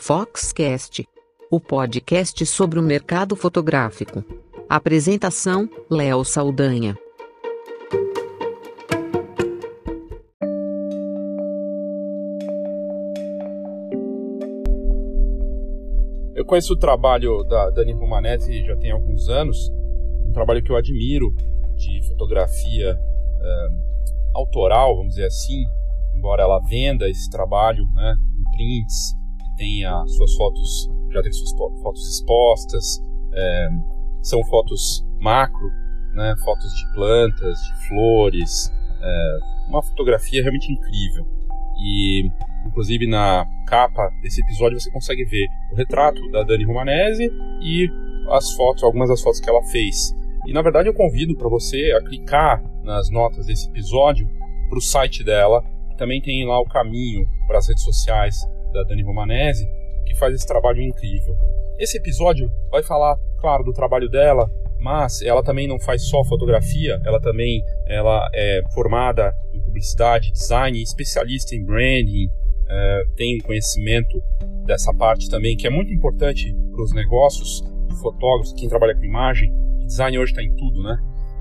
Foxcast, o podcast sobre o mercado fotográfico. Apresentação: Léo Saldanha. Eu conheço o trabalho da Dani Romanese já tem alguns anos, um trabalho que eu admiro de fotografia é, autoral, vamos dizer assim, embora ela venda esse trabalho né, em prints, tenha suas fotos, já tem suas fotos expostas, é, são fotos macro, né, fotos de plantas, de flores, é, uma fotografia realmente incrível. E, inclusive, na capa desse episódio você consegue ver o retrato da Dani Romanese e as fotos, algumas das fotos que ela fez. E, na verdade, eu convido para você a clicar nas notas desse episódio para o site dela. Também tem lá o caminho para as redes sociais da Dani Romanese, que faz esse trabalho incrível. Esse episódio vai falar, claro, do trabalho dela, mas ela também não faz só fotografia, ela também ela é formada em publicidade, design, especialista em branding, é, tem conhecimento dessa parte também, que é muito importante para os negócios de fotógrafos, quem trabalha com imagem, design hoje está em tudo, né?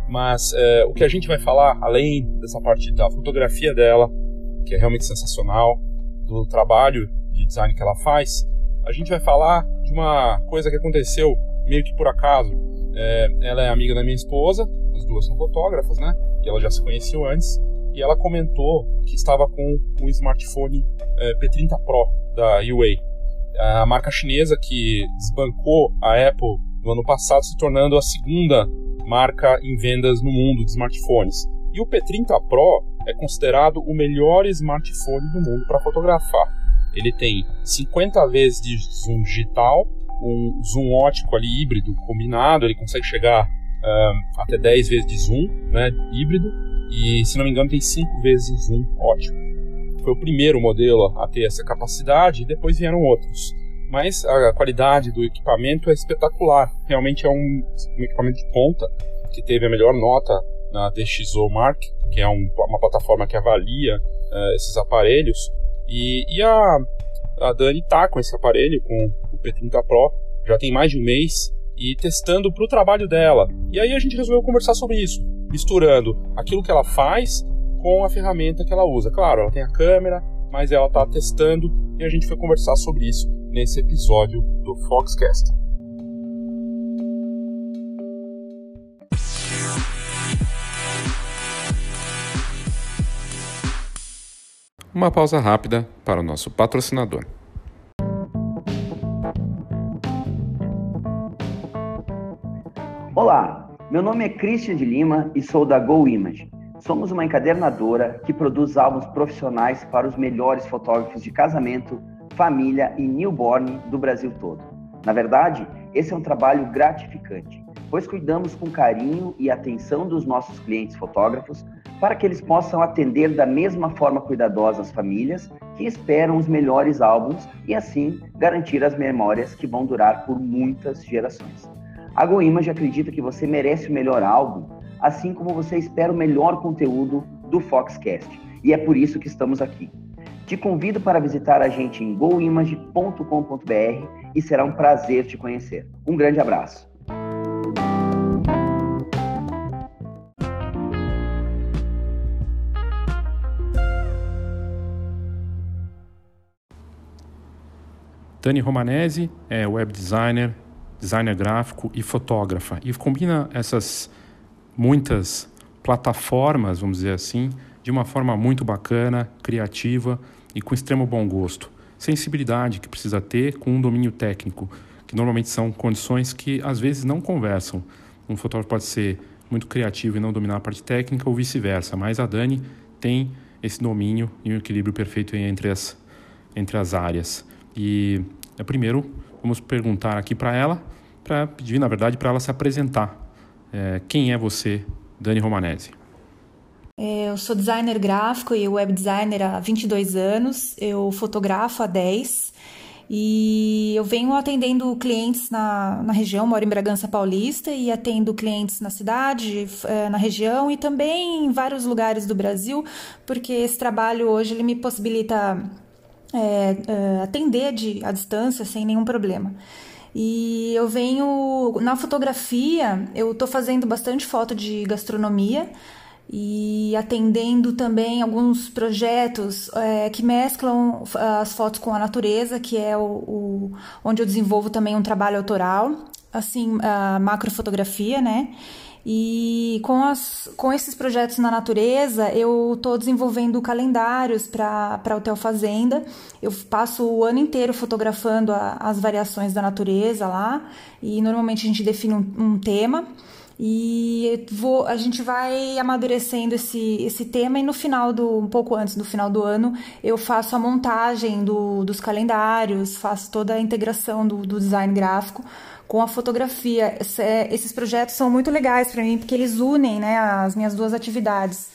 Mas é, o que a gente vai falar, além dessa parte da fotografia dela, que é realmente sensacional, do trabalho de design que ela faz, a gente vai falar de uma coisa que aconteceu meio que por acaso. É, ela é amiga da minha esposa, as duas são fotógrafas, né? E ela já se conheceu antes. E ela comentou que estava com um smartphone é, P30 Pro da Huawei, a marca chinesa que desbancou a Apple no ano passado, se tornando a segunda marca em vendas no mundo de smartphones. E o P30 Pro é considerado o melhor smartphone do mundo para fotografar. Ele tem 50 vezes de zoom digital, um zoom ótico ali híbrido combinado, ele consegue chegar uh, até 10 vezes de zoom né, híbrido, e se não me engano tem 5 vezes de zoom ótico. Foi o primeiro modelo a ter essa capacidade e depois vieram outros. Mas a qualidade do equipamento é espetacular. Realmente é um, um equipamento de ponta que teve a melhor nota na DxO Mark, que é um, uma plataforma que avalia uh, esses aparelhos. E, e a, a Dani tá com esse aparelho, com o P30 Pro, já tem mais de um mês, e testando para o trabalho dela. E aí a gente resolveu conversar sobre isso, misturando aquilo que ela faz com a ferramenta que ela usa. Claro, ela tem a câmera, mas ela está testando e a gente foi conversar sobre isso nesse episódio do Foxcast. Uma pausa rápida para o nosso patrocinador. Olá, meu nome é Christian de Lima e sou da Go Image. Somos uma encadernadora que produz álbuns profissionais para os melhores fotógrafos de casamento, família e newborn do Brasil todo. Na verdade, esse é um trabalho gratificante, pois cuidamos com carinho e atenção dos nossos clientes fotógrafos para que eles possam atender da mesma forma cuidadosa as famílias que esperam os melhores álbuns e assim garantir as memórias que vão durar por muitas gerações. A GoImage acredita que você merece o melhor álbum, assim como você espera o melhor conteúdo do Foxcast, e é por isso que estamos aqui. Te convido para visitar a gente em goimage.com.br e será um prazer te conhecer. Um grande abraço. Dani Romanese é web designer, designer gráfico e fotógrafa. E combina essas muitas plataformas, vamos dizer assim, de uma forma muito bacana, criativa e com extremo bom gosto. Sensibilidade que precisa ter com um domínio técnico, que normalmente são condições que às vezes não conversam. Um fotógrafo pode ser muito criativo e não dominar a parte técnica ou vice-versa, mas a Dani tem esse domínio e um equilíbrio perfeito entre as, entre as áreas. E é, primeiro, vamos perguntar aqui para ela, para pedir, na verdade, para ela se apresentar. É, quem é você, Dani Romanese? É, eu sou designer gráfico e web designer há 22 anos. Eu fotografo há 10 e eu venho atendendo clientes na, na região, moro em Bragança Paulista e atendo clientes na cidade, é, na região e também em vários lugares do Brasil, porque esse trabalho hoje ele me possibilita é, é, atender de, à distância sem nenhum problema. E eu venho na fotografia, eu estou fazendo bastante foto de gastronomia e atendendo também alguns projetos é, que mesclam as fotos com a natureza, que é o, o, onde eu desenvolvo também um trabalho autoral, assim, a macrofotografia, né? E com, as, com esses projetos na natureza, eu estou desenvolvendo calendários para Hotel Fazenda. Eu passo o ano inteiro fotografando a, as variações da natureza lá, e normalmente a gente define um, um tema. E vou, a gente vai amadurecendo esse, esse tema e no final do, um pouco antes do final do ano, eu faço a montagem do, dos calendários, faço toda a integração do, do design gráfico com a fotografia. É, esses projetos são muito legais para mim porque eles unem né, as minhas duas atividades,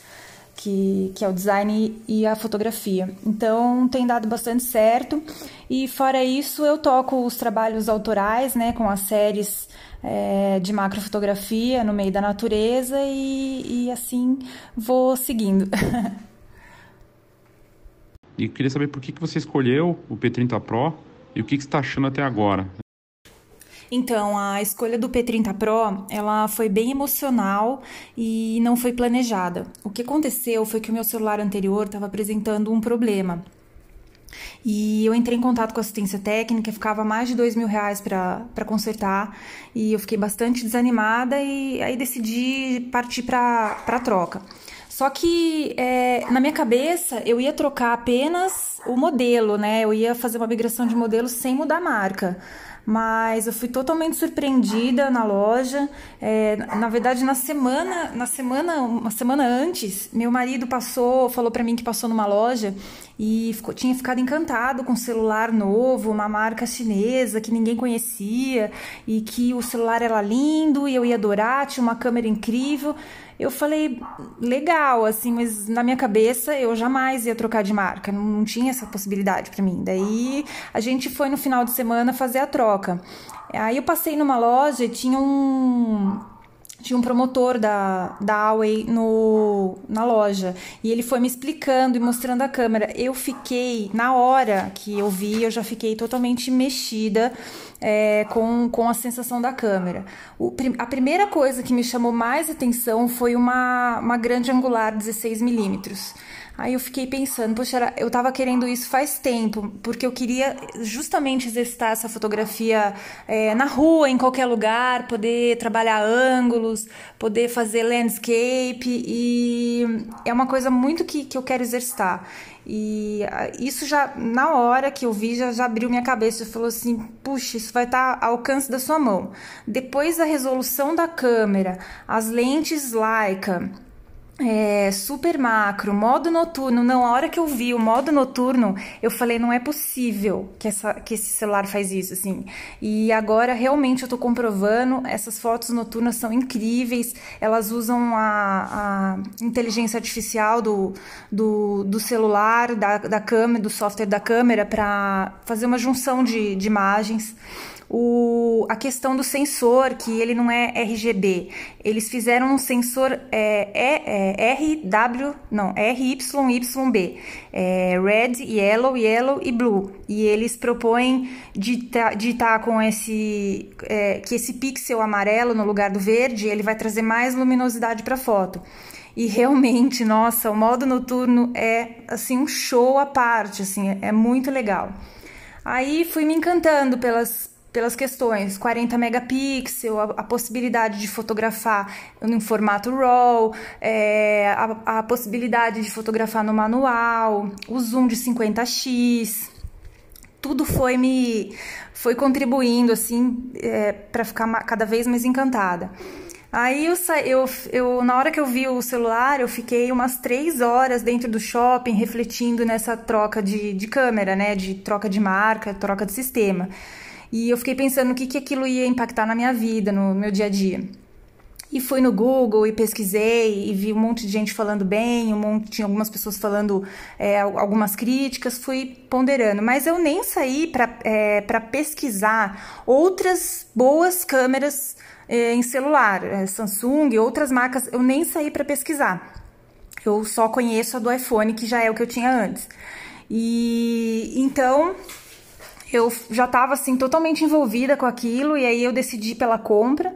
que, que é o design e a fotografia. Então tem dado bastante certo. E fora isso, eu toco os trabalhos autorais, né, com as séries é, de macrofotografia no meio da natureza e, e assim vou seguindo. e queria saber por que, que você escolheu o P30 Pro e o que, que você está achando até agora. Então, a escolha do P30 Pro, ela foi bem emocional e não foi planejada. O que aconteceu foi que o meu celular anterior estava apresentando um problema. E eu entrei em contato com a assistência técnica, ficava mais de dois mil reais para consertar, e eu fiquei bastante desanimada e aí decidi partir para a troca. Só que é, na minha cabeça eu ia trocar apenas o modelo, né? Eu ia fazer uma migração de modelo sem mudar a marca mas eu fui totalmente surpreendida na loja. É, na verdade, na semana, na semana, uma semana antes, meu marido passou, falou para mim que passou numa loja e ficou, tinha ficado encantado com um celular novo, uma marca chinesa que ninguém conhecia e que o celular era lindo e eu ia adorar, tinha uma câmera incrível. Eu falei, legal, assim, mas na minha cabeça eu jamais ia trocar de marca, não, não tinha essa possibilidade para mim. Daí a gente foi no final de semana fazer a troca. Aí eu passei numa loja e tinha um tinha um promotor da, da Huawei no, na loja e ele foi me explicando e mostrando a câmera. Eu fiquei, na hora que eu vi, eu já fiquei totalmente mexida é, com, com a sensação da câmera. O, a primeira coisa que me chamou mais atenção foi uma, uma grande angular 16 milímetros. Aí eu fiquei pensando, poxa, eu tava querendo isso faz tempo, porque eu queria justamente exercitar essa fotografia é, na rua, em qualquer lugar, poder trabalhar ângulos, poder fazer landscape, e é uma coisa muito que, que eu quero exercitar. E isso já, na hora que eu vi, já, já abriu minha cabeça. Falou assim: puxa, isso vai estar ao alcance da sua mão. Depois a resolução da câmera, as lentes Leica é, super macro, modo noturno. Não, a hora que eu vi o modo noturno, eu falei, não é possível que, essa, que esse celular faz isso, assim. E agora, realmente, eu tô comprovando, essas fotos noturnas são incríveis, elas usam a, a inteligência artificial do, do, do celular, da, da câmera, do software da câmera, para fazer uma junção de, de imagens o, a questão do sensor, que ele não é RGB. Eles fizeram um sensor é, é, é RW, não, RYYB, é, Red, Yellow, Yellow e Blue. E eles propõem de estar tá com esse, é, que esse pixel amarelo no lugar do verde, ele vai trazer mais luminosidade para a foto. E realmente, nossa, o modo noturno é assim um show à parte, assim, é muito legal. Aí fui me encantando pelas pelas questões 40 megapixels, a, a, possibilidade de fotografar em formato RAW, é, a, a, possibilidade de fotografar no manual, o zoom de 50x, tudo foi me foi contribuindo assim é, para ficar cada vez mais encantada. Aí eu, eu, eu, na hora que eu vi o celular, eu fiquei umas três horas dentro do shopping refletindo nessa troca de, de câmera, né? De troca de marca, troca de sistema. E eu fiquei pensando no que, que aquilo ia impactar na minha vida, no meu dia a dia. E fui no Google e pesquisei e vi um monte de gente falando bem, um monte, tinha algumas pessoas falando é, algumas críticas, fui ponderando. Mas eu nem saí para é, pesquisar outras boas câmeras é, em celular, é, Samsung outras marcas, eu nem saí para pesquisar. Eu só conheço a do iPhone, que já é o que eu tinha antes. E então eu já estava assim totalmente envolvida com aquilo e aí eu decidi pela compra.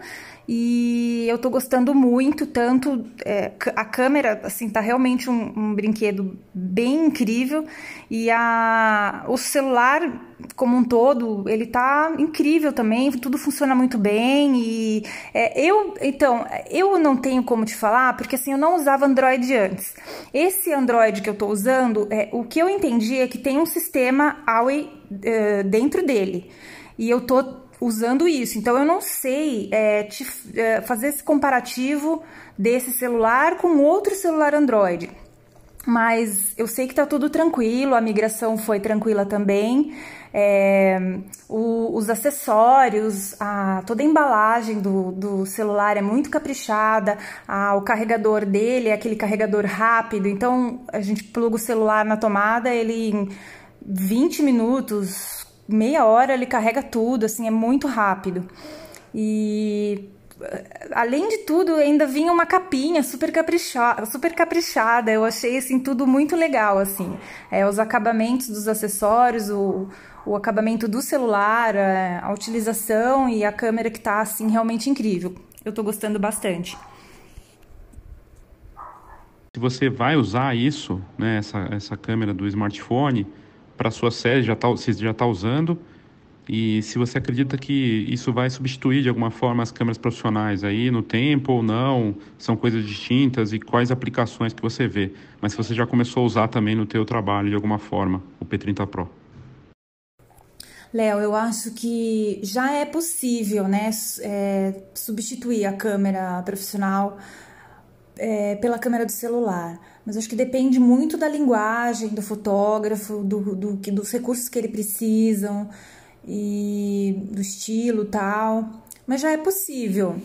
E eu tô gostando muito, tanto é, a câmera, assim, tá realmente um, um, brinquedo bem incrível. E a, o celular como um todo, ele tá incrível também, tudo funciona muito bem. E é, eu, então, eu não tenho como te falar, porque assim, eu não usava Android antes. Esse Android que eu tô usando, é, o que eu entendi é que tem um sistema Huawei é, dentro dele e eu tô usando isso. Então eu não sei é, te, é, fazer esse comparativo desse celular com outro celular Android. Mas eu sei que tá tudo tranquilo, a migração foi tranquila também. É, o, os acessórios, a, toda a embalagem do, do celular é muito caprichada, a, o carregador dele é aquele carregador rápido, então a gente pluga o celular na tomada, ele em 20 minutos, meia hora ele carrega tudo, assim, é muito rápido. E além de tudo, ainda vinha uma capinha super caprichada, super caprichada. Eu achei assim tudo muito legal assim. É, os acabamentos dos acessórios, o, o acabamento do celular, a, a utilização e a câmera que tá assim realmente incrível. Eu tô gostando bastante. Se você vai usar isso, né, essa, essa câmera do smartphone, para sua série, já tá, já está usando, e se você acredita que isso vai substituir de alguma forma as câmeras profissionais aí no tempo ou não, são coisas distintas e quais aplicações que você vê. Mas se você já começou a usar também no teu trabalho de alguma forma, o P30 Pro. Léo, eu acho que já é possível, né, é, substituir a câmera profissional é, pela câmera do celular. Mas acho que depende muito da linguagem do fotógrafo, do, do, dos recursos que ele precisam e do estilo tal. Mas já é possível.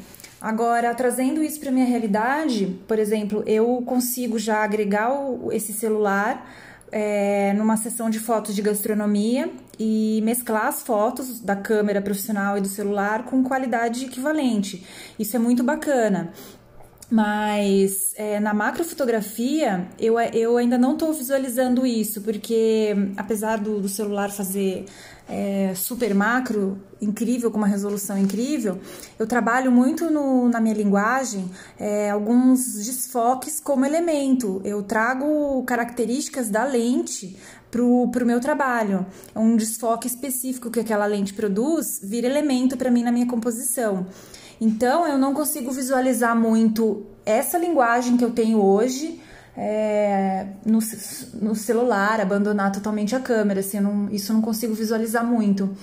Agora, trazendo isso para minha realidade, por exemplo, eu consigo já agregar o, esse celular é, numa sessão de fotos de gastronomia e mesclar as fotos da câmera profissional e do celular com qualidade equivalente. Isso é muito bacana. Mas é, na macrofotografia eu, eu ainda não estou visualizando isso, porque apesar do, do celular fazer é, super macro, incrível, com uma resolução incrível, eu trabalho muito no, na minha linguagem é, alguns desfoques como elemento. Eu trago características da lente para o meu trabalho. Um desfoque específico que aquela lente produz vira elemento para mim na minha composição. Então eu não consigo visualizar muito essa linguagem que eu tenho hoje é, no, no, celular, abandonar totalmente a câmera, assim, não, isso eu não consigo visualizar muito.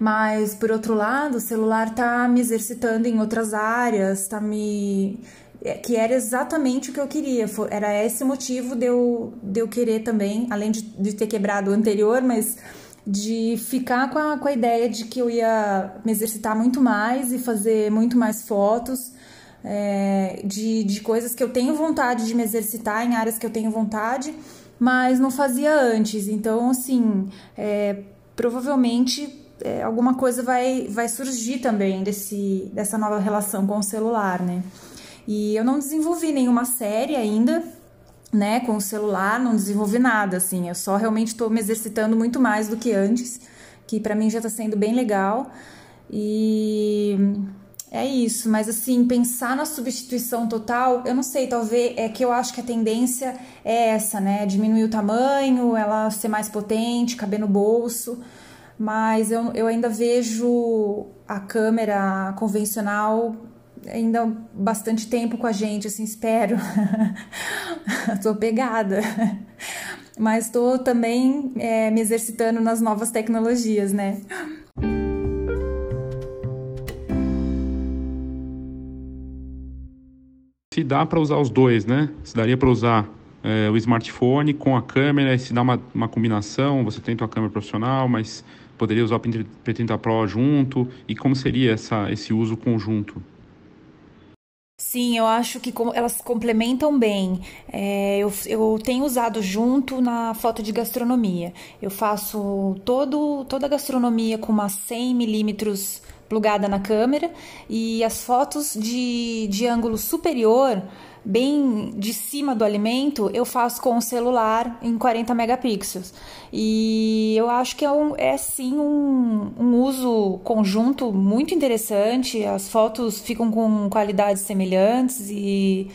Mas, por outro lado, o celular tá me exercitando em outras áreas, tá me. É, que era exatamente o que eu queria. Era esse motivo de eu, de eu querer também, além de, de ter quebrado o anterior, mas de ficar com a, com a ideia de que eu ia me exercitar muito mais e fazer muito mais fotos é, de, de coisas que eu tenho vontade de me exercitar em áreas que eu tenho vontade, mas não fazia antes. Então, assim, é, provavelmente é, alguma coisa vai, vai surgir também desse, dessa nova relação com o celular, né? E eu não desenvolvi nenhuma série ainda, né, com o celular, não desenvolvi nada, assim, eu só realmente estou me exercitando muito mais do que antes, que para mim já está sendo bem legal. E é isso, mas assim, pensar na substituição total, eu não sei, talvez é que eu acho que a tendência é essa, né? Diminuir o tamanho, ela ser mais potente, caber no bolso, mas eu, eu ainda vejo a câmera convencional ainda bastante tempo com a gente, assim, espero. tô pegada. Mas tô também é, me exercitando nas novas tecnologias, né? Se dá para usar os dois, né? Se daria para usar é, o smartphone com a câmera, se dá uma, uma combinação, você tem a câmera profissional, mas poderia usar o P30 Pro junto, e como seria essa, esse uso conjunto? Sim, eu acho que elas complementam bem. É, eu, eu tenho usado junto na foto de gastronomia. Eu faço todo, toda a gastronomia com uma 100 milímetros plugada na câmera e as fotos de, de ângulo superior bem de cima do alimento, eu faço com o celular em 40 megapixels. E eu acho que é, um, é sim um, um uso conjunto muito interessante. As fotos ficam com qualidades semelhantes e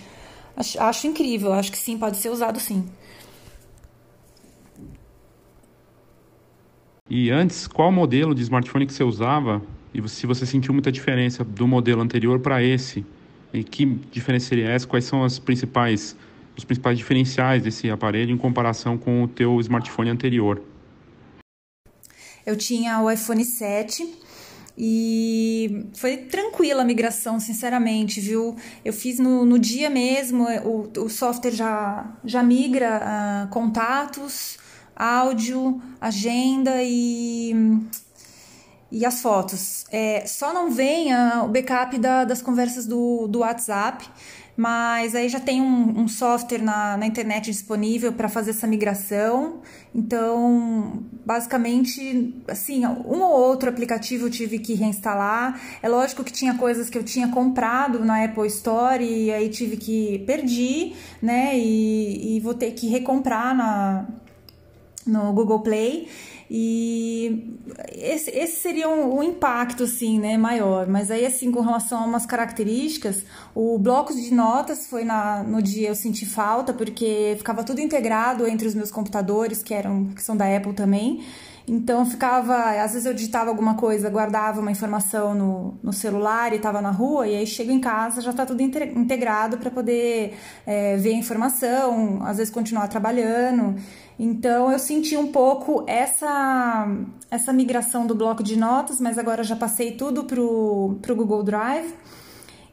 acho, acho incrível. Acho que sim, pode ser usado sim. E antes, qual modelo de smartphone que você usava e se você sentiu muita diferença do modelo anterior para esse? E que diferença seria essa? Quais são as principais, os principais diferenciais desse aparelho em comparação com o teu smartphone anterior? Eu tinha o iPhone 7 e foi tranquila a migração, sinceramente, viu? Eu fiz no, no dia mesmo, o, o software já, já migra uh, contatos, áudio, agenda e e as fotos. É, só não vem a, o backup da, das conversas do, do WhatsApp, mas aí já tem um, um software na, na internet disponível para fazer essa migração. Então, basicamente, assim, um ou outro aplicativo eu tive que reinstalar. É lógico que tinha coisas que eu tinha comprado na Apple Store e aí tive que perdi, né? E, e vou ter que recomprar na, no Google Play. E esse, esse seria um, um, impacto, assim, né, maior. Mas aí, assim, com relação a umas características, o bloco de notas foi na, no dia eu senti falta, porque ficava tudo integrado entre os meus computadores, que, eram, que são da Apple também. Então ficava, às vezes eu digitava alguma coisa, guardava uma informação no, no celular e estava na rua, e aí chego em casa já está tudo integrado para poder é, ver a informação, às vezes continuar trabalhando. Então eu senti um pouco essa, essa migração do bloco de notas, mas agora já passei tudo para o Google Drive.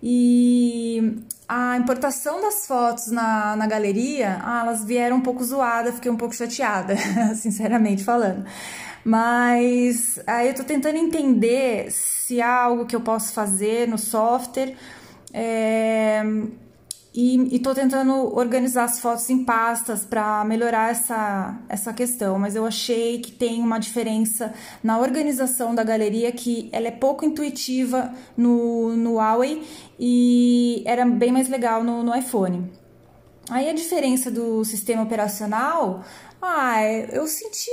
E a importação das fotos na, na galeria, ah, elas vieram um pouco zoadas, fiquei um pouco chateada, sinceramente falando. Mas aí eu tô tentando entender se há algo que eu posso fazer no software. É, e estou tentando organizar as fotos em pastas para melhorar essa, essa questão, mas eu achei que tem uma diferença na organização da galeria que ela é pouco intuitiva no, no Huawei e era bem mais legal no, no iPhone. Aí a diferença do sistema operacional, ah, eu senti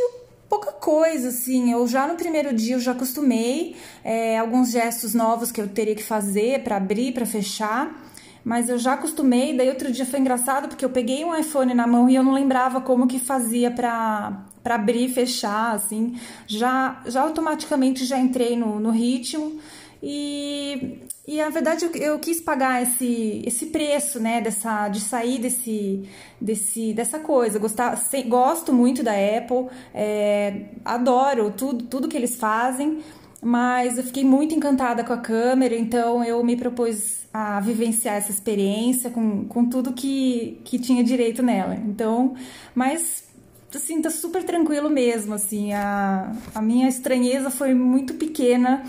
pouca coisa, assim. Eu já no primeiro dia eu já acostumei é, alguns gestos novos que eu teria que fazer para abrir, para fechar mas eu já acostumei. Daí outro dia foi engraçado porque eu peguei um iPhone na mão e eu não lembrava como que fazia para para abrir e fechar, assim. Já já automaticamente já entrei no, no ritmo e e na verdade eu, eu, quis pagar esse, esse preço, né, dessa, de sair desse, desse, dessa coisa. Gostar, se, gosto muito da Apple, é, adoro tudo, tudo que eles fazem, mas eu fiquei muito encantada com a câmera, então eu me propus a vivenciar essa experiência com, com tudo que, que tinha direito nela. Então, mas assim, tá super tranquilo mesmo, assim, a, a minha estranheza foi muito pequena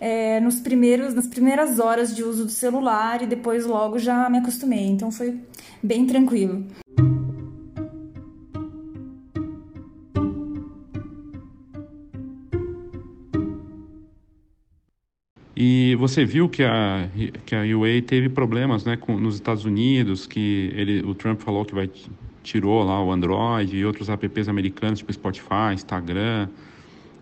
é, nos primeiros, nas primeiras horas de uso do celular e depois logo já me acostumei, então foi bem tranquilo. E você viu que a, que a UA teve problemas né, com, nos Estados Unidos, que ele, o Trump falou que vai tirou lá o Android e outros apps americanos, tipo Spotify, Instagram.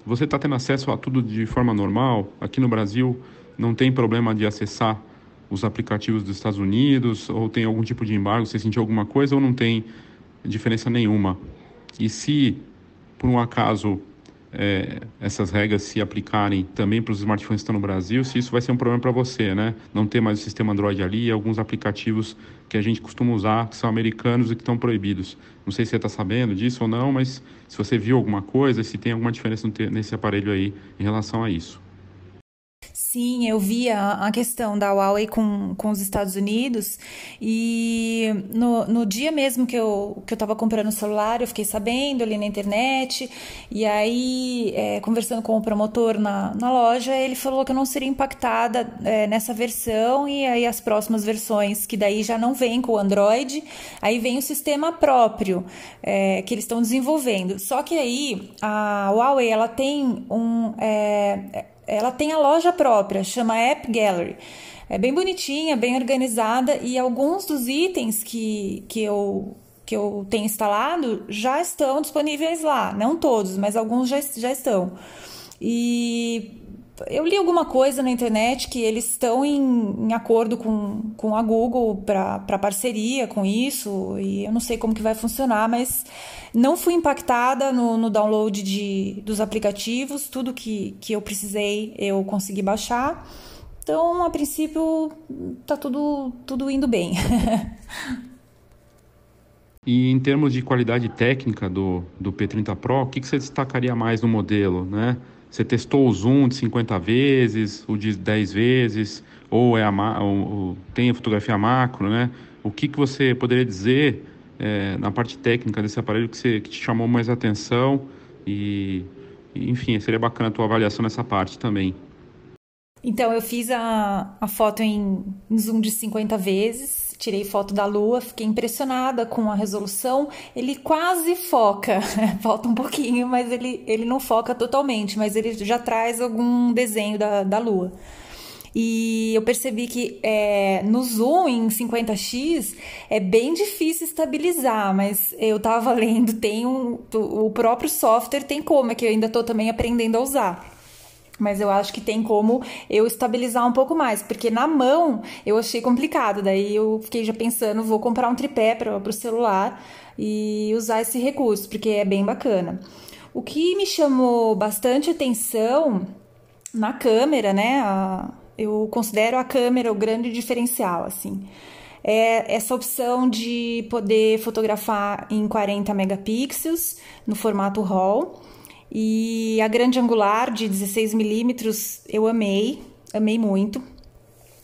Você está tendo acesso a tudo de forma normal? Aqui no Brasil não tem problema de acessar os aplicativos dos Estados Unidos? Ou tem algum tipo de embargo? Você sentiu alguma coisa ou não tem diferença nenhuma? E se, por um acaso, é, essas regras se aplicarem também para os smartphones que estão no Brasil, se isso vai ser um problema para você, né? Não ter mais o sistema Android ali e alguns aplicativos que a gente costuma usar, que são americanos e que estão proibidos. Não sei se você está sabendo disso ou não, mas se você viu alguma coisa, se tem alguma diferença nesse aparelho aí em relação a isso. Sim, eu vi a, questão da Huawei com, com os Estados Unidos e no, no dia mesmo que eu, que eu comprando o celular, eu fiquei sabendo ali na internet e aí, é, conversando com o promotor na, na loja, ele falou que eu não seria impactada é, nessa versão e aí as próximas versões, que daí já não vem com o Android, aí vem o sistema próprio é, que eles estão desenvolvendo. Só que aí a Huawei, ela tem um... Ela tem a loja própria, chama App Gallery. É bem bonitinha, bem organizada e alguns dos itens que, que eu que eu tenho instalado já estão disponíveis lá. Não todos, mas alguns já, já estão. E eu li alguma coisa na internet que eles estão em, em acordo com, com a Google para parceria com isso, e eu não sei como que vai funcionar, mas não fui impactada no, no download de, dos aplicativos, tudo que, que eu precisei eu consegui baixar. Então, a princípio, tá tudo, tudo indo bem. E em termos de qualidade técnica do, do P30 Pro, o que, que você destacaria mais no modelo, né? Você testou o zoom de 50 vezes, o de 10 vezes, ou, é a, ou, ou tem a fotografia macro, né? O que, que você poderia dizer é, na parte técnica desse aparelho que, você, que te chamou mais atenção e, enfim, seria bacana a tua avaliação nessa parte também. Então, eu fiz a, a foto em, em zoom de 50 vezes, tirei foto da lua, fiquei impressionada com a resolução. Ele quase foca, falta um pouquinho, mas ele, ele não foca totalmente, mas ele já traz algum desenho da, da lua. E eu percebi que é, no zoom em 50x é bem difícil estabilizar, mas eu tava lendo, tem um, o próprio software tem como, é que eu ainda tô também aprendendo a usar. Mas eu acho que tem como eu estabilizar um pouco mais, porque na mão eu achei complicado. Daí eu fiquei já pensando, vou comprar um tripé para o celular e usar esse recurso, porque é bem bacana. O que me chamou bastante atenção na câmera, né? A, eu considero a câmera o grande diferencial, assim. É essa opção de poder fotografar em 40 megapixels no formato RAW e a grande angular de 16 milímetros eu amei, amei muito.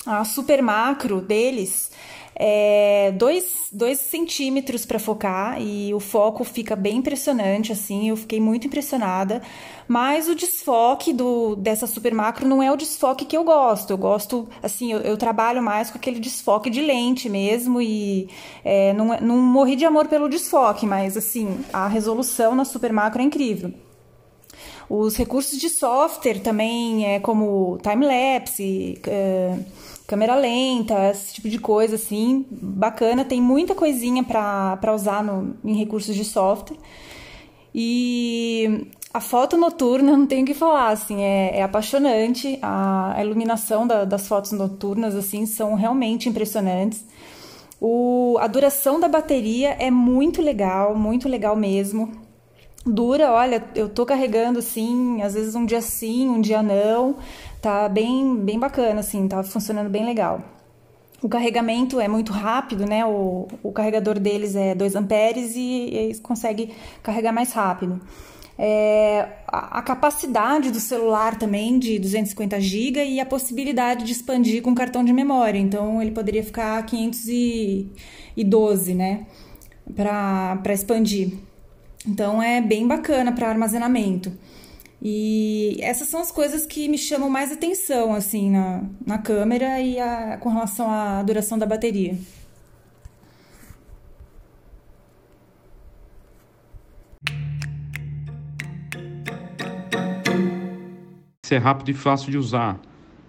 A super macro deles é 2 centímetros para focar e o foco fica bem impressionante, assim, eu fiquei muito impressionada. Mas o desfoque do, dessa super macro não é o desfoque que eu gosto. Eu gosto, assim, eu, eu trabalho mais com aquele desfoque de lente mesmo e é, não, não morri de amor pelo desfoque, mas assim, a resolução na super macro é incrível. Os recursos de software também, é, como time-lapse, é, câmera lenta, esse tipo de coisa, assim, bacana. Tem muita coisinha para usar no, em recursos de software. E a foto noturna, não tenho o que falar, assim, é, é apaixonante. A, a iluminação da, das fotos noturnas, assim, são realmente impressionantes. O, a duração da bateria é muito legal, muito legal mesmo dura, olha, eu tô carregando assim, às vezes um dia sim, um dia não. Tá bem, bem bacana, assim, tá funcionando bem legal. O carregamento é muito rápido, né? O, o carregador deles é 2 amperes e eles conseguem carregar mais rápido. É, a, a, capacidade do celular também de 250 GB e a possibilidade de expandir com cartão de memória. Então ele poderia ficar 512, né? Para expandir. Então é bem bacana para armazenamento. E essas são as coisas que me chamam mais atenção assim na, na câmera e a, com relação à duração da bateria. Isso é rápido e fácil de usar,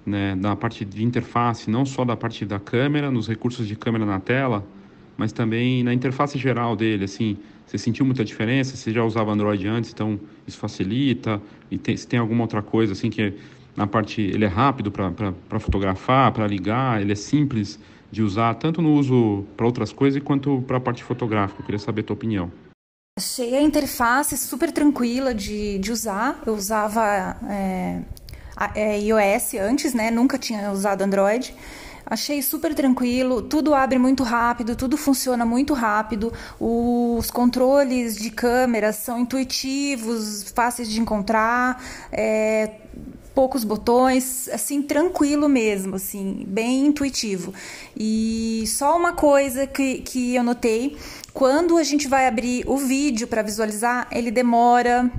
né? Da parte de interface, não só da parte da câmera, nos recursos de câmera na tela, mas também na interface geral dele, assim, você sentiu muita diferença? Você já usava Android antes, então isso facilita? E tem, se tem alguma outra coisa, assim, que na parte, ele é rápido para fotografar, para ligar, ele é simples de usar, tanto no uso para outras coisas quanto para a parte fotográfica. Eu queria saber a tua opinião. Achei a interface super tranquila de, de usar. Eu usava é, é, iOS antes, né? Nunca tinha usado Android. Achei super tranquilo, tudo abre muito rápido, tudo funciona muito rápido. Os controles de câmera são intuitivos, fáceis de encontrar. É, poucos botões, assim, tranquilo mesmo, assim, bem intuitivo. E só uma coisa que, que eu notei, quando a gente vai abrir o vídeo para visualizar, ele demora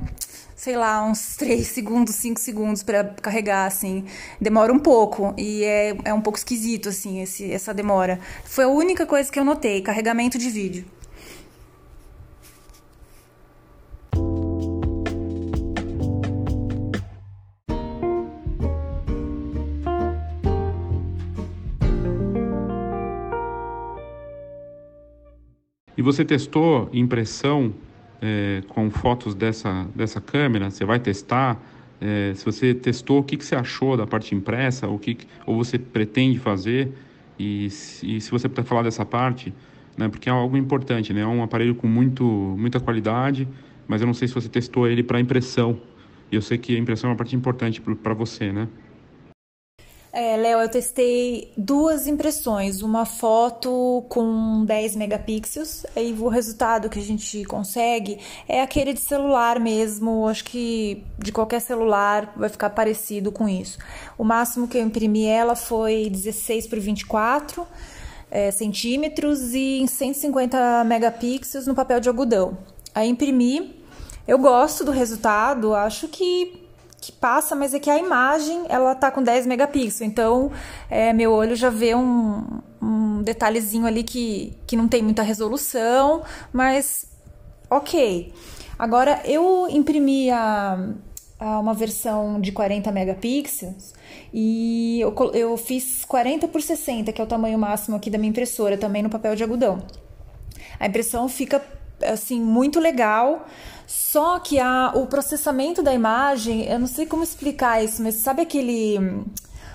sei lá, uns 3 segundos, 5 segundos para carregar, assim. Demora um pouco e é, é um pouco esquisito, assim, esse, essa demora. Foi a única coisa que eu notei, carregamento de vídeo. E você testou impressão é, com fotos dessa, dessa câmera? Você vai testar? É, se você testou, o que, que você achou da parte impressa? O que, ou você pretende fazer? E, e se você puder falar dessa parte, né, porque é algo importante, né? É um aparelho com muito, muita qualidade, mas eu não sei se você testou ele para impressão. E eu sei que a impressão é uma parte importante para você, né? É, Léo, eu testei duas impressões, uma foto com 10 megapixels, aí o resultado que a gente consegue é aquele de celular mesmo, acho que de qualquer celular vai ficar parecido com isso. O máximo que eu imprimi ela foi 16 por 24 é, centímetros e em 150 megapixels no papel de algodão. Aí imprimi, eu gosto do resultado, acho que que passa, mas é que a imagem ela tá com 10 megapixels, então é, meu olho já vê um, um detalhezinho ali que, que não tem muita resolução, mas ok. Agora eu imprimi a, a uma versão de 40 megapixels e eu, eu fiz 40 por 60, que é o tamanho máximo aqui da minha impressora, também no papel de algodão. A impressão fica assim muito legal. Só que a, o processamento da imagem, eu não sei como explicar isso, mas sabe aquele.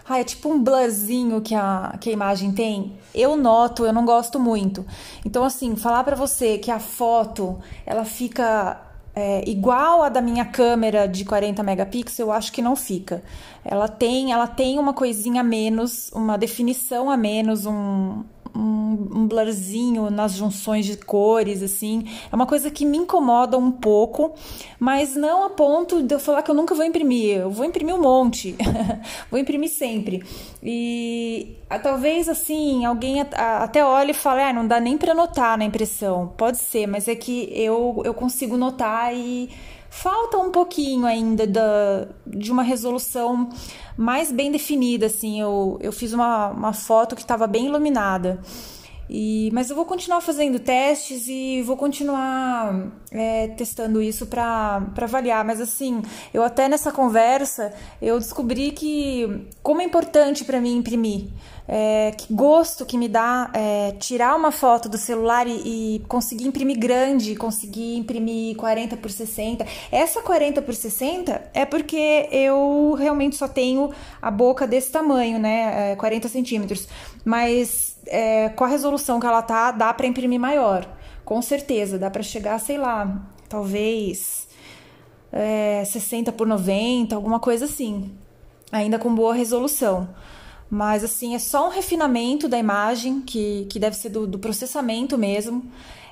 Ah, é tipo um blurzinho que a, que a imagem tem. Eu noto, eu não gosto muito. Então, assim, falar para você que a foto ela fica é, igual a da minha câmera de 40 megapixels, eu acho que não fica. Ela tem, ela tem uma coisinha a menos, uma definição a menos, um, um, blurzinho nas junções de cores, assim. É uma coisa que me incomoda um pouco, mas não a ponto de eu falar que eu nunca vou imprimir. Eu vou imprimir um monte, vou imprimir sempre. E talvez assim, alguém até olhe e fale, ah, não dá nem para notar na impressão. Pode ser, mas é que eu, eu consigo notar e falta um pouquinho ainda da, de uma resolução mais bem definida, assim. Eu, eu fiz uma, uma foto que estava bem iluminada. E, mas eu vou continuar fazendo testes e vou continuar é, testando isso para avaliar. Mas assim, eu até nessa conversa eu descobri que como é importante para mim imprimir. É, que gosto que me dá é, tirar uma foto do celular e, e, conseguir imprimir grande, conseguir imprimir 40 por 60. Essa 40 por 60 é porque eu realmente só tenho a boca desse tamanho, né? É, 40 centímetros. Mas é, com a resolução que ela tá, dá para imprimir maior. Com certeza, dá para chegar, sei lá, talvez é, 60 por 90, alguma coisa assim. Ainda com boa resolução. Mas, assim, é só um refinamento da imagem, que, que deve ser do, do processamento mesmo.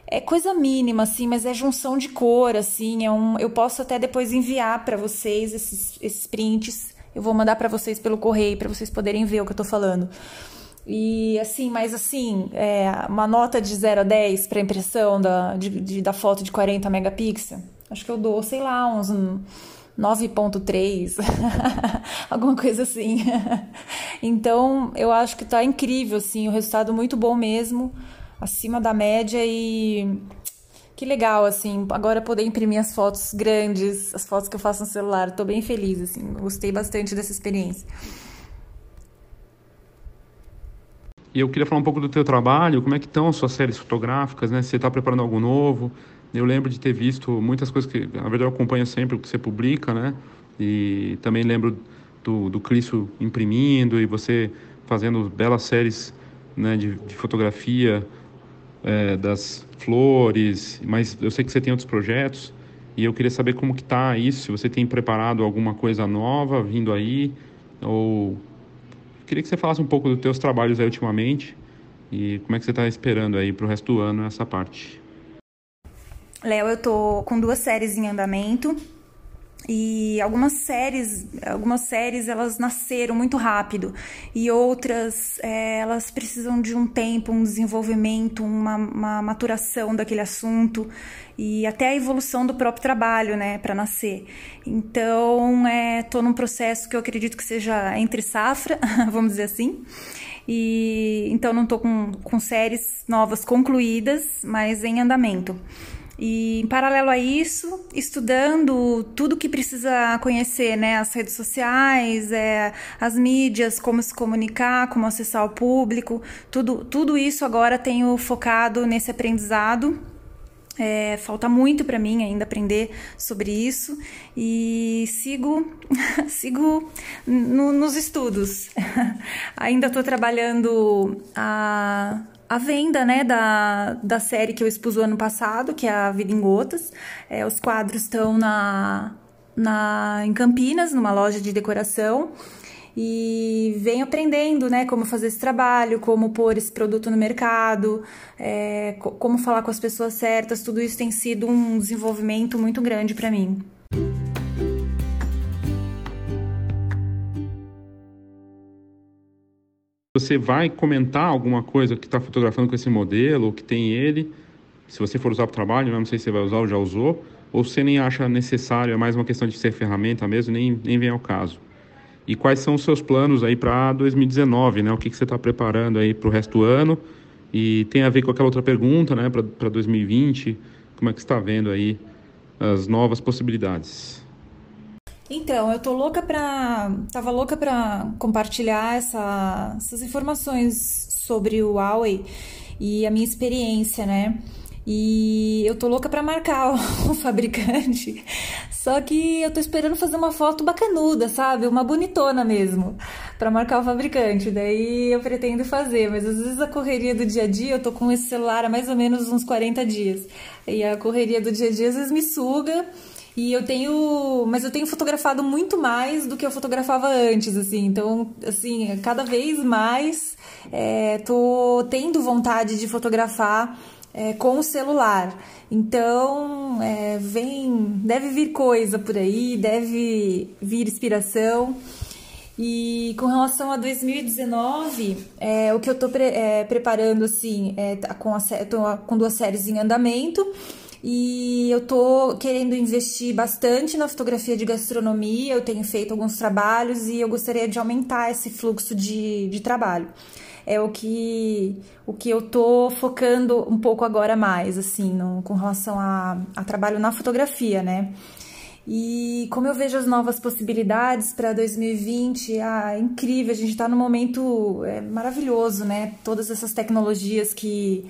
É coisa mínima, assim, mas é junção de cor, assim. É um, eu posso até depois enviar para vocês esses, esses prints. Eu vou mandar para vocês pelo correio, para vocês poderem ver o que eu tô falando. E assim, mas assim, é, uma nota de 0 a 10 para impressão da, de, de, da foto de 40 megapixels, acho que eu dou, sei lá, uns. Um, 9.3, alguma coisa assim. Então, eu acho que tá incrível, assim, o resultado muito bom mesmo, acima da média e que legal, assim, agora poder imprimir as fotos grandes, as fotos que eu faço no celular, tô bem feliz, assim, gostei bastante dessa experiência. E eu queria falar um pouco do teu trabalho, como é que estão as suas séries fotográficas, né? Você está preparando algo novo, eu lembro de ter visto muitas coisas que, na verdade, eu acompanho sempre o que você publica, né? E também lembro do, do imprimindo e você fazendo belas séries né, de, de fotografia é, das flores, mas eu sei que você tem outros projetos e eu queria saber como que tá isso, se você tem preparado alguma coisa nova vindo aí, ou queria que você falasse um pouco dos teus trabalhos aí ultimamente e como é que você está esperando aí para o resto do ano essa parte. Léo, eu tô com duas séries em andamento e algumas séries, algumas séries elas nasceram muito rápido e outras é, elas precisam de um tempo, um desenvolvimento, uma, uma maturação daquele assunto e até a evolução do próprio trabalho, né, para nascer. Então, é, tô num processo que eu acredito que seja entre safra, vamos dizer assim. E então não tô com, com séries novas concluídas, mas em andamento. E em paralelo a isso, estudando tudo que precisa conhecer, né? As redes sociais, é, as mídias, como se comunicar, como acessar o público, tudo, tudo isso agora tenho focado nesse aprendizado é, falta muito para mim ainda aprender sobre isso e sigo sigo no, nos estudos. ainda estou trabalhando a, a venda né, da, da série que eu expus o ano passado, que é a Vida em Gotas. É, os quadros estão na, na, em Campinas, numa loja de decoração e venho aprendendo, né, como fazer esse trabalho, como pôr esse produto no mercado, é, como falar com as pessoas certas. Tudo isso tem sido um desenvolvimento muito grande para mim. Você vai comentar alguma coisa que está fotografando com esse modelo, ou que tem ele, se você for usar para o trabalho, não sei se você vai usar ou já usou, ou você nem acha necessário, é mais uma questão de ser ferramenta mesmo, nem, nem vem ao caso e quais são os seus planos aí para 2019, né? O que, que você está preparando aí para o resto do ano e tem a ver com aquela outra pergunta, né? Para 2020, como é que está vendo aí as novas possibilidades? Então, eu tô louca para, tava louca para compartilhar essa, essas informações sobre o Huawei e a minha experiência, né? E eu tô louca para marcar o, fabricante. Só que eu tô esperando fazer uma foto bacanuda, sabe? Uma bonitona mesmo, para marcar o fabricante. Daí eu pretendo fazer, mas às vezes a correria do dia a dia, eu tô com esse celular há mais ou menos uns 40 dias. E a correria do dia a dia às vezes me suga. E eu tenho, mas eu tenho fotografado muito mais do que eu fotografava antes, assim. Então, assim, cada vez mais é, tô tendo vontade de fotografar é, com o celular. Então, é, vem, deve vir coisa por aí, deve vir inspiração. E com relação a 2019, é, o que eu estou pre é, preparando, assim, é, tá com, a, tô com duas séries em andamento. E eu tô querendo investir bastante na fotografia de gastronomia, eu tenho feito alguns trabalhos e eu gostaria de aumentar esse fluxo de, de trabalho é o que, o que eu tô focando um pouco agora mais, assim, no, com relação a, a trabalho na fotografia, né? E como eu vejo as novas possibilidades para 2020, ah, é incrível, a gente está num momento é, maravilhoso, né? Todas essas tecnologias que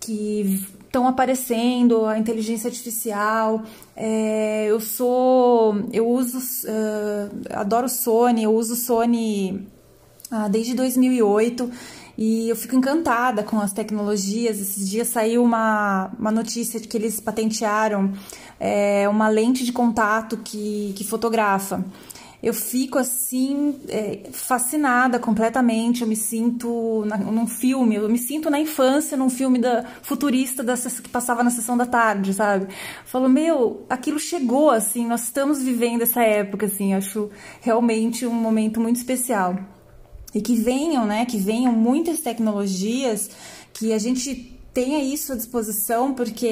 que estão aparecendo, a inteligência artificial. É, eu sou, eu uso, uh, adoro Sony, eu uso Sony ah, desde 2008 e eu fico encantada com as tecnologias. Esses dias saiu uma, uma notícia de que eles patentearam é, uma lente de contato que, que fotografa. Eu fico assim, é, fascinada completamente. Eu me sinto na, num filme, eu me sinto na infância, num filme da, futurista da, que passava na sessão da tarde, sabe? Falo, meu, aquilo chegou, assim, nós estamos vivendo essa época, assim, acho realmente um momento muito especial e que venham, né, que venham muitas tecnologias, que a gente tenha isso à disposição, porque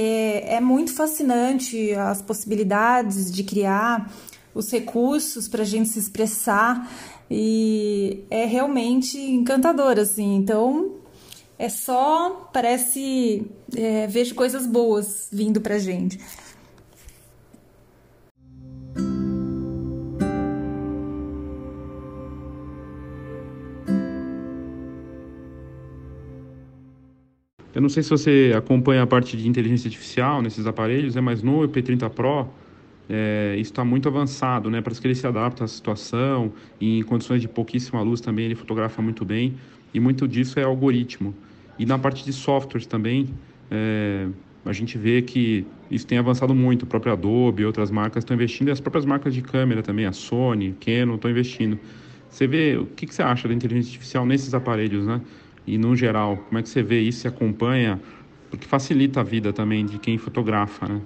é muito fascinante as possibilidades de criar os recursos para a gente se expressar e é realmente encantador, assim. Então, é só, parece, é, vejo coisas boas vindo para gente. Eu não sei se você acompanha a parte de inteligência artificial nesses aparelhos, é mas no P30 Pro é, isso está muito avançado, né? Parece que ele se adapta à situação e em condições de pouquíssima luz também ele fotografa muito bem e muito disso é algoritmo. E na parte de softwares também é, a gente vê que isso tem avançado muito. O próprio Adobe outras marcas estão investindo e as próprias marcas de câmera também, a Sony, Canon estão investindo. Você vê o que, que você acha da inteligência artificial nesses aparelhos, né? e no geral, como é que você vê isso e acompanha? Porque facilita a vida também de quem fotografa, né?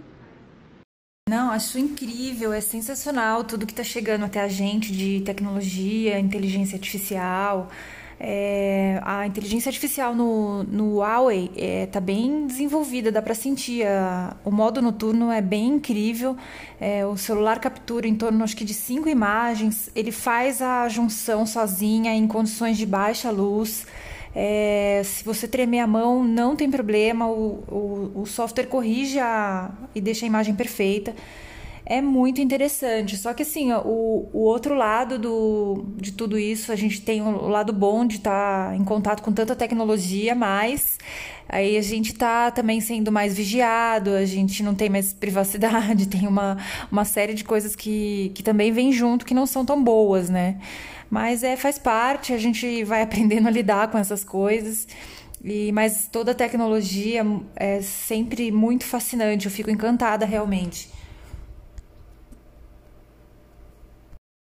Não, acho incrível, é sensacional tudo que está chegando até a gente de tecnologia, inteligência artificial. É, a inteligência artificial no, no Huawei está é, tá bem desenvolvida, dá para sentir. A, o modo noturno é bem incrível. É, o celular captura em torno acho que de cinco imagens. Ele faz a junção sozinha em condições de baixa luz. É, se você tremer a mão, não tem problema, o, o, o software corrige a, e deixa a imagem perfeita é muito interessante. Só que assim, o, o outro lado do, de tudo isso, a gente tem o lado bom de estar tá em contato com tanta tecnologia, mas aí a gente está também sendo mais vigiado, a gente não tem mais privacidade, tem uma, uma série de coisas que, que também vem junto que não são tão boas, né? Mas é, faz parte, a gente vai aprendendo a lidar com essas coisas. E, mas toda a tecnologia é sempre muito fascinante, eu fico encantada realmente.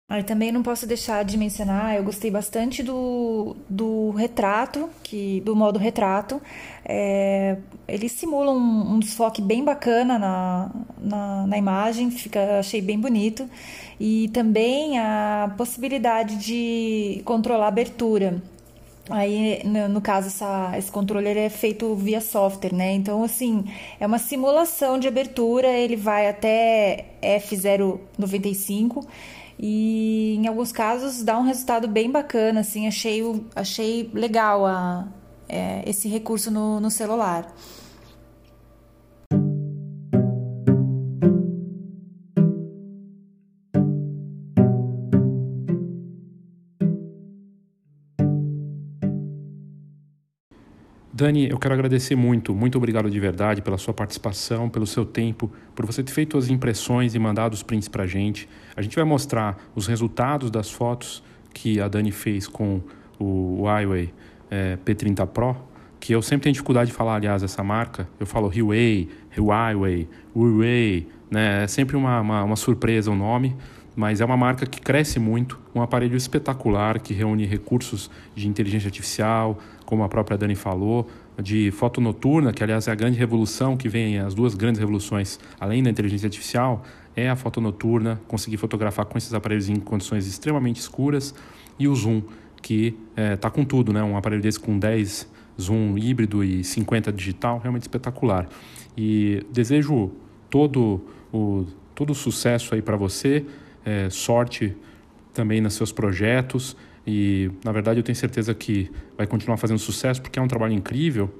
Aí também não posso deixar de mencionar, eu gostei bastante do, do retrato, que do modo retrato. É, ele simula um, um, desfoque bem bacana na, na, na, imagem, fica, achei bem bonito. E também a possibilidade de controlar a abertura. Aí, no, caso, essa, esse controle é feito via software, né? Então, assim, é uma simulação de abertura, ele vai até F095 e em alguns casos dá um resultado bem bacana, assim, achei, achei legal a, é, esse recurso no, no celular. Dani, eu quero agradecer muito, muito obrigado de verdade pela sua participação, pelo seu tempo, por você ter feito as impressões e mandado os prints para a gente. A gente vai mostrar os resultados das fotos que a Dani fez com o Huawei é, P30 Pro, que eu sempre tenho dificuldade de falar, aliás, essa marca. Eu falo Huawei, Huawei, Huawei, né? É sempre uma, uma, uma surpresa o nome, mas é uma marca que cresce muito, um aparelho espetacular que reúne recursos de inteligência artificial, como a própria Dani falou, de foto noturna, que aliás é a grande revolução que vem, as duas grandes revoluções, além da inteligência artificial, é a foto noturna, conseguir fotografar com esses aparelhos em condições extremamente escuras, e o zoom, que está é, tá com tudo, né? um aparelho desse com 10 zoom híbrido e 50 digital, realmente espetacular. E desejo todo o, todo o sucesso aí para você, é, sorte também nos seus projetos e na verdade eu tenho certeza que vai continuar fazendo sucesso porque é um trabalho incrível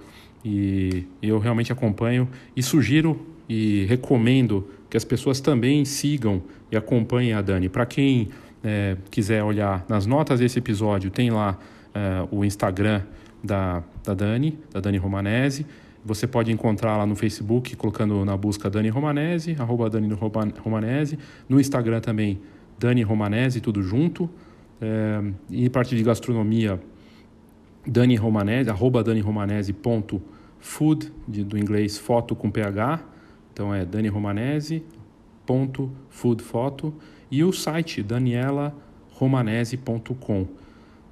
e eu realmente acompanho e sugiro e recomendo que as pessoas também sigam e acompanhem a Dani. Para quem é, quiser olhar nas notas desse episódio, tem lá é, o Instagram da, da Dani, da Dani Romanese. Você pode encontrar lá no Facebook, colocando na busca Dani Romanese, arroba Dani Romanese. No Instagram também, Dani Romanese, tudo junto. É, e parte de gastronomia, Dani Romanese, arroba Dani Romanese ponto food, de, do inglês foto com PH. Então é Dani Romanese ponto food foto. E o site danielaromanese.com.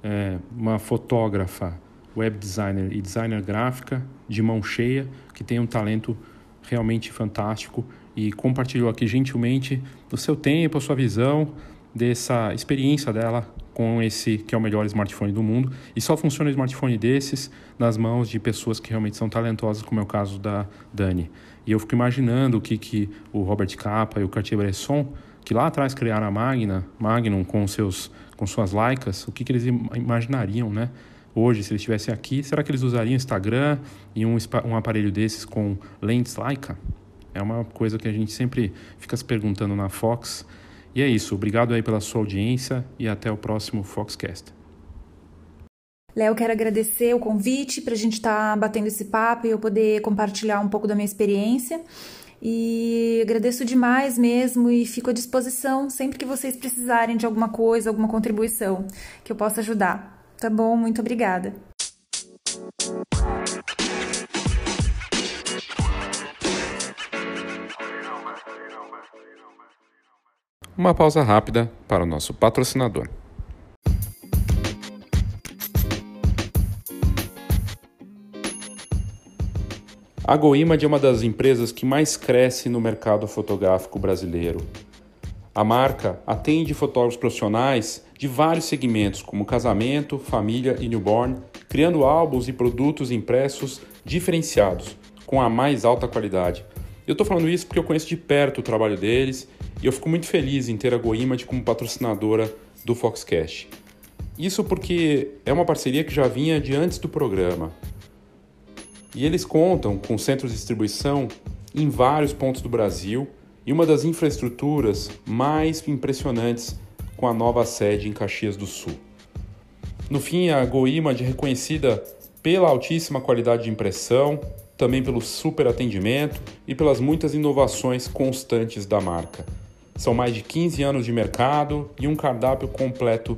É, uma fotógrafa, web designer e designer gráfica de mão cheia, que tem um talento realmente fantástico e compartilhou aqui gentilmente o seu tempo, a sua visão dessa experiência dela com esse que é o melhor smartphone do mundo e só funciona um smartphone desses nas mãos de pessoas que realmente são talentosas, como é o caso da Dani. E eu fico imaginando o que, que o Robert Capa e o Cartier-Bresson, que lá atrás criaram a Magna, Magnum com seus com suas Leicas, o que, que eles imaginariam, né? Hoje, se eles estivessem aqui, será que eles usariam Instagram e um, um aparelho desses com lentes Leica? É uma coisa que a gente sempre fica se perguntando na Fox. E é isso. Obrigado aí pela sua audiência e até o próximo Foxcast. Léo, quero agradecer o convite para a gente estar tá batendo esse papo e eu poder compartilhar um pouco da minha experiência. E agradeço demais mesmo e fico à disposição sempre que vocês precisarem de alguma coisa, alguma contribuição que eu possa ajudar. Tá bom? Muito obrigada. Uma pausa rápida para o nosso patrocinador. A GoImage é uma das empresas que mais cresce no mercado fotográfico brasileiro. A marca atende fotógrafos profissionais de vários segmentos, como casamento, família e newborn, criando álbuns e produtos impressos diferenciados, com a mais alta qualidade. Eu estou falando isso porque eu conheço de perto o trabalho deles e eu fico muito feliz em ter a GoImage como patrocinadora do Foxcast. Isso porque é uma parceria que já vinha de antes do programa. E eles contam com centros de distribuição em vários pontos do Brasil e uma das infraestruturas mais impressionantes com a nova sede em Caxias do Sul. No fim, a GoImage é reconhecida pela altíssima qualidade de impressão, também pelo super atendimento e pelas muitas inovações constantes da marca. São mais de 15 anos de mercado e um cardápio completo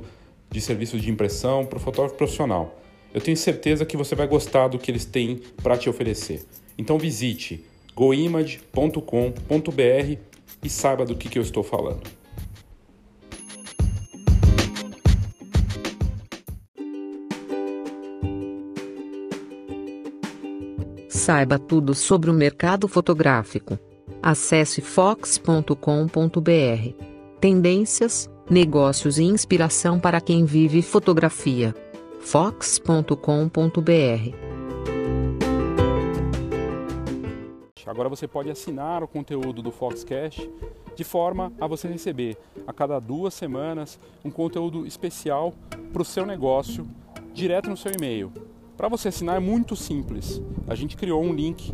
de serviços de impressão para o fotógrafo profissional. Eu tenho certeza que você vai gostar do que eles têm para te oferecer. Então visite goimage.com.br e saiba do que, que eu estou falando. Saiba tudo sobre o mercado fotográfico. Acesse fox.com.br. Tendências, negócios e inspiração para quem vive fotografia. fox.com.br. Agora você pode assinar o conteúdo do Foxcast de forma a você receber a cada duas semanas um conteúdo especial para o seu negócio direto no seu e-mail. Para você assinar é muito simples. A gente criou um link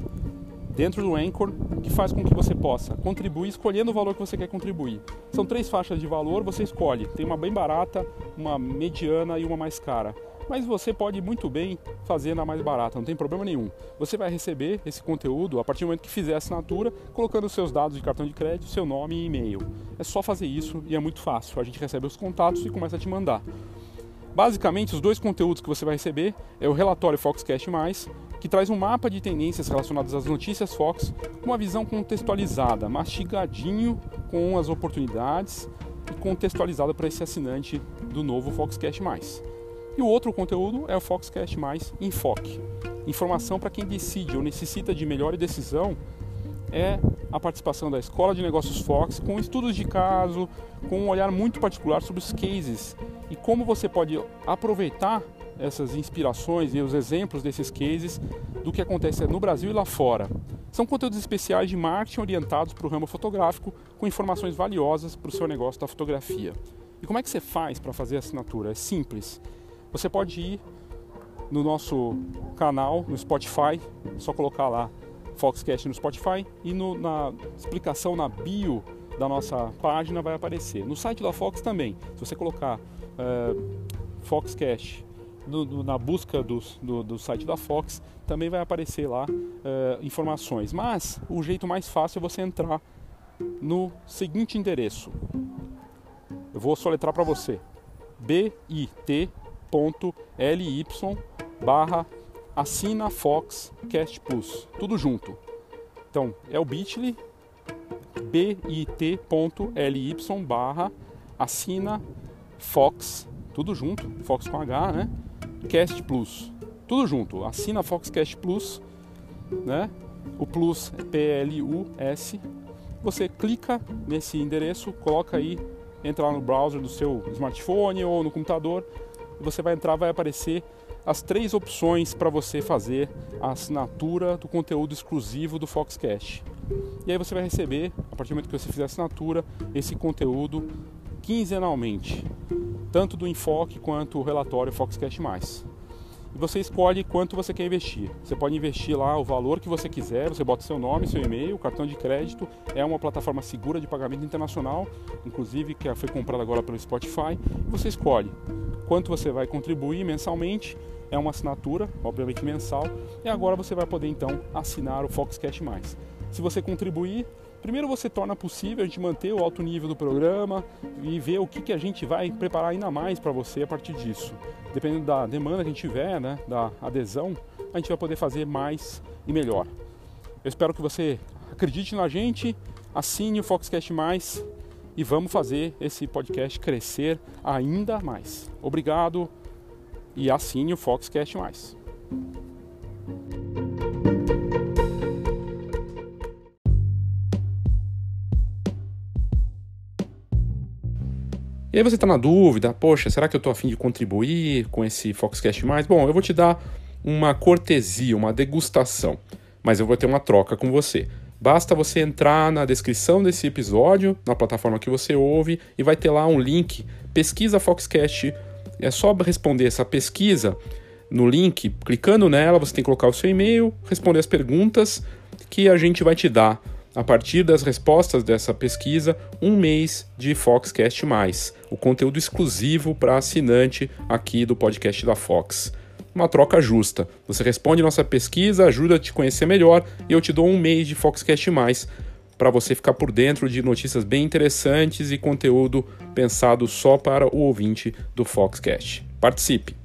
dentro do Anchor que faz com que você possa contribuir escolhendo o valor que você quer contribuir. São três faixas de valor, você escolhe. Tem uma bem barata, uma mediana e uma mais cara. Mas você pode muito bem fazer na mais barata, não tem problema nenhum. Você vai receber esse conteúdo a partir do momento que fizer a assinatura, colocando seus dados de cartão de crédito, seu nome e e-mail. É só fazer isso e é muito fácil. A gente recebe os contatos e começa a te mandar. Basicamente, os dois conteúdos que você vai receber é o relatório Foxcast+, que traz um mapa de tendências relacionadas às notícias Fox, com uma visão contextualizada, mastigadinho com as oportunidades e contextualizada para esse assinante do novo Foxcast+. E o outro conteúdo é o Foxcast+, Enfoque. Informação para quem decide ou necessita de melhor decisão é a participação da Escola de Negócios Fox com estudos de caso, com um olhar muito particular sobre os cases e como você pode aproveitar essas inspirações e os exemplos desses cases do que acontece no Brasil e lá fora. São conteúdos especiais de marketing orientados para o ramo fotográfico com informações valiosas para o seu negócio da fotografia. E como é que você faz para fazer a assinatura? É simples. Você pode ir no nosso canal no Spotify, é só colocar lá Foxcast no Spotify e no, na explicação na bio da nossa página vai aparecer. No site da Fox também, se você colocar uh, Foxcast no, no, na busca do, do, do, site da Fox, também vai aparecer lá uh, informações. Mas o jeito mais fácil é você entrar no seguinte endereço. Eu vou soletrar para você: bit.ly barra assina Fox Cast Plus, tudo junto. Então é o bit.ly bit.ly barra assina Fox, tudo junto, Fox com H, né? Cast Plus, tudo junto. Assina Fox Cast Plus, né? O Plus é P-L-U-S. Você clica nesse endereço, coloca aí, entra lá no browser do seu smartphone ou no computador, você vai entrar, vai aparecer as três opções para você fazer a assinatura do conteúdo exclusivo do Foxcast. E aí você vai receber, a partir do momento que você fizer a assinatura, esse conteúdo quinzenalmente, tanto do enfoque quanto o relatório Foxcast+. E você escolhe quanto você quer investir. Você pode investir lá o valor que você quiser, você bota seu nome, seu e-mail, cartão de crédito. É uma plataforma segura de pagamento internacional, inclusive que foi comprada agora pelo Spotify. Você escolhe quanto você vai contribuir mensalmente é uma assinatura, obviamente mensal, e agora você vai poder então assinar o Foxcast Mais. Se você contribuir, primeiro você torna possível a gente manter o alto nível do programa e ver o que, que a gente vai preparar ainda mais para você a partir disso. Dependendo da demanda que a gente tiver, né, da adesão, a gente vai poder fazer mais e melhor. Eu espero que você acredite na gente, assine o Foxcast Mais e vamos fazer esse podcast crescer ainda mais. Obrigado e assine o Foxcast Mais. E aí você está na dúvida, poxa, será que eu estou afim de contribuir com esse Foxcast Mais? Bom, eu vou te dar uma cortesia, uma degustação, mas eu vou ter uma troca com você. Basta você entrar na descrição desse episódio, na plataforma que você ouve, e vai ter lá um link, pesquisa Foxcast É só responder essa pesquisa no link, clicando nela, você tem que colocar o seu e-mail, responder as perguntas que a gente vai te dar a partir das respostas dessa pesquisa, um mês de Foxcast o conteúdo exclusivo para assinante aqui do podcast da Fox. Uma troca justa. Você responde nossa pesquisa, ajuda a te conhecer melhor e eu te dou um mês de Foxcast para você ficar por dentro de notícias bem interessantes e conteúdo pensado só para o ouvinte do Foxcast. Participe!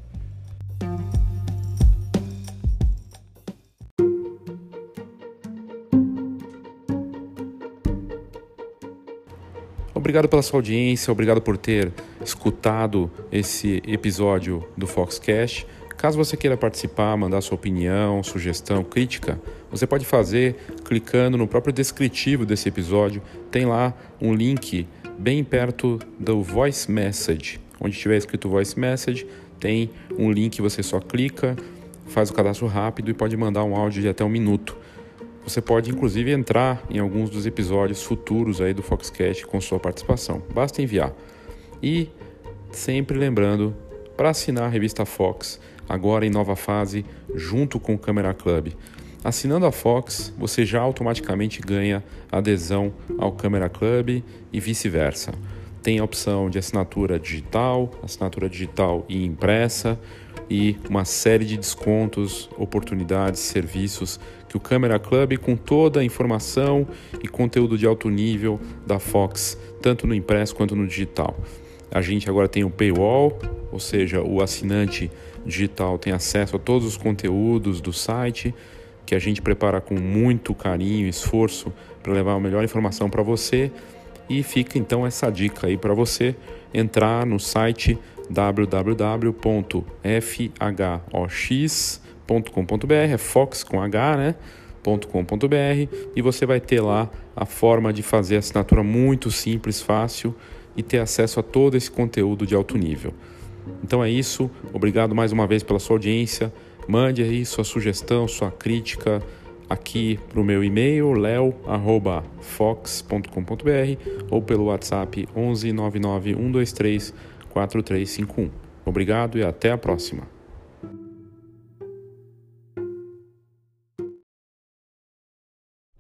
Obrigado pela sua audiência, obrigado por ter escutado esse episódio do Foxcast. Caso você queira participar, mandar sua opinião, sugestão, crítica, você pode fazer clicando no próprio descritivo desse episódio. Tem lá um link bem perto do Voice Message. Onde tiver escrito Voice Message, tem um link, você só clica, faz o cadastro rápido e pode mandar um áudio de até um minuto. Você pode inclusive entrar em alguns dos episódios futuros aí do Foxcast com sua participação. Basta enviar. E sempre lembrando para assinar a revista Fox, agora em nova fase, junto com o Camera Club. Assinando a Fox, você já automaticamente ganha adesão ao Camera Club e vice-versa. Tem a opção de assinatura digital, assinatura digital e impressa e uma série de descontos, oportunidades, serviços que o Camera Club, com toda a informação e conteúdo de alto nível da Fox, tanto no impresso quanto no digital. A gente agora tem o paywall, ou seja, o assinante digital tem acesso a todos os conteúdos do site que a gente prepara com muito carinho e esforço para levar a melhor informação para você. E fica então essa dica aí para você entrar no site www.fhox fox.com.br, é Fox com H, né? .com.br e você vai ter lá a forma de fazer assinatura muito simples, fácil e ter acesso a todo esse conteúdo de alto nível. Então é isso, obrigado mais uma vez pela sua audiência. Mande aí sua sugestão, sua crítica aqui para o meu e-mail leo@fox.com.br ou pelo WhatsApp 11 99 123 4351. Obrigado e até a próxima.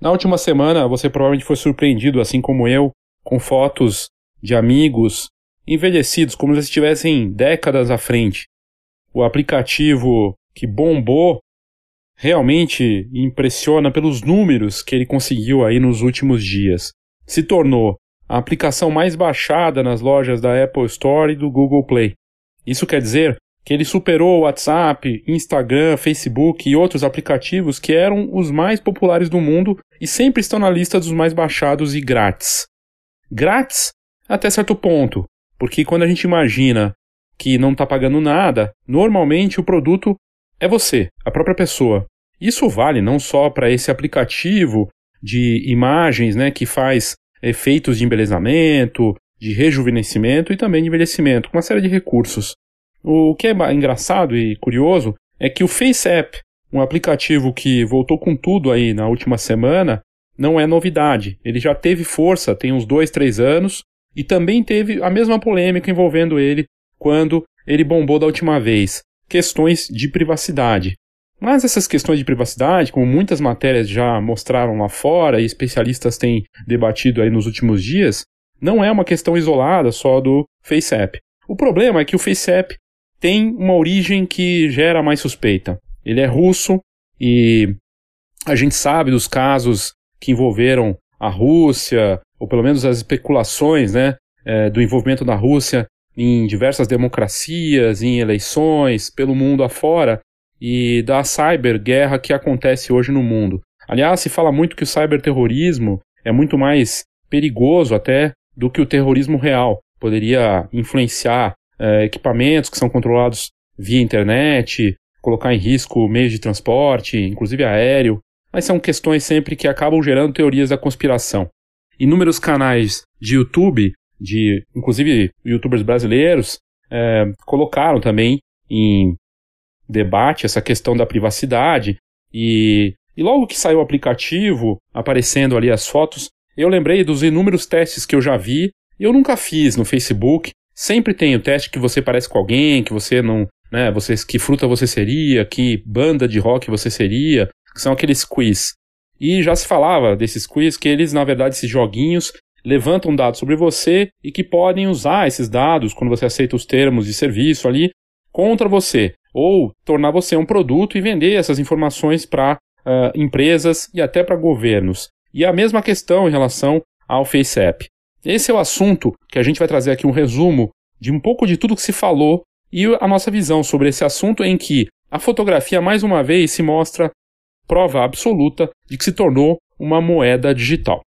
Na última semana, você provavelmente foi surpreendido, assim como eu, com fotos de amigos envelhecidos, como se estivessem décadas à frente. O aplicativo que bombou realmente impressiona pelos números que ele conseguiu aí nos últimos dias. Se tornou a aplicação mais baixada nas lojas da Apple Store e do Google Play. Isso quer dizer que ele superou o WhatsApp, Instagram, Facebook e outros aplicativos que eram os mais populares do mundo e sempre estão na lista dos mais baixados e grátis. Grátis até certo ponto, porque quando a gente imagina que não está pagando nada, normalmente o produto é você, a própria pessoa. Isso vale não só para esse aplicativo de imagens né, que faz efeitos de embelezamento, de rejuvenescimento e também de envelhecimento, com uma série de recursos. O que é engraçado e curioso é que o FaceApp, um aplicativo que voltou com tudo aí na última semana, não é novidade. Ele já teve força tem uns dois, três anos e também teve a mesma polêmica envolvendo ele quando ele bombou da última vez. Questões de privacidade. Mas essas questões de privacidade, como muitas matérias já mostraram lá fora e especialistas têm debatido aí nos últimos dias, não é uma questão isolada só do FaceApp. O problema é que o FaceApp tem uma origem que gera mais suspeita. Ele é russo e a gente sabe dos casos que envolveram a Rússia, ou pelo menos as especulações né, é, do envolvimento da Rússia em diversas democracias, em eleições, pelo mundo afora, e da cyberguerra que acontece hoje no mundo. Aliás, se fala muito que o cyberterrorismo é muito mais perigoso até do que o terrorismo real. Poderia influenciar é, equipamentos que são controlados via internet, colocar em risco meios de transporte, inclusive aéreo, mas são questões sempre que acabam gerando teorias da conspiração. Inúmeros canais de YouTube, de inclusive youtubers brasileiros, é, colocaram também em debate essa questão da privacidade e, e logo que saiu o aplicativo, aparecendo ali as fotos, eu lembrei dos inúmeros testes que eu já vi, eu nunca fiz no Facebook, sempre tem o teste que você parece com alguém, que você não, né, você, que fruta você seria, que banda de rock você seria, que são aqueles quiz. E já se falava desses quiz que eles, na verdade, esses joguinhos levantam dados sobre você e que podem usar esses dados quando você aceita os termos de serviço ali contra você ou tornar você um produto e vender essas informações para uh, empresas e até para governos. E a mesma questão em relação ao FaceApp. Esse é o assunto que a gente vai trazer aqui um resumo de um pouco de tudo que se falou e a nossa visão sobre esse assunto em que a fotografia mais uma vez se mostra prova absoluta de que se tornou uma moeda digital.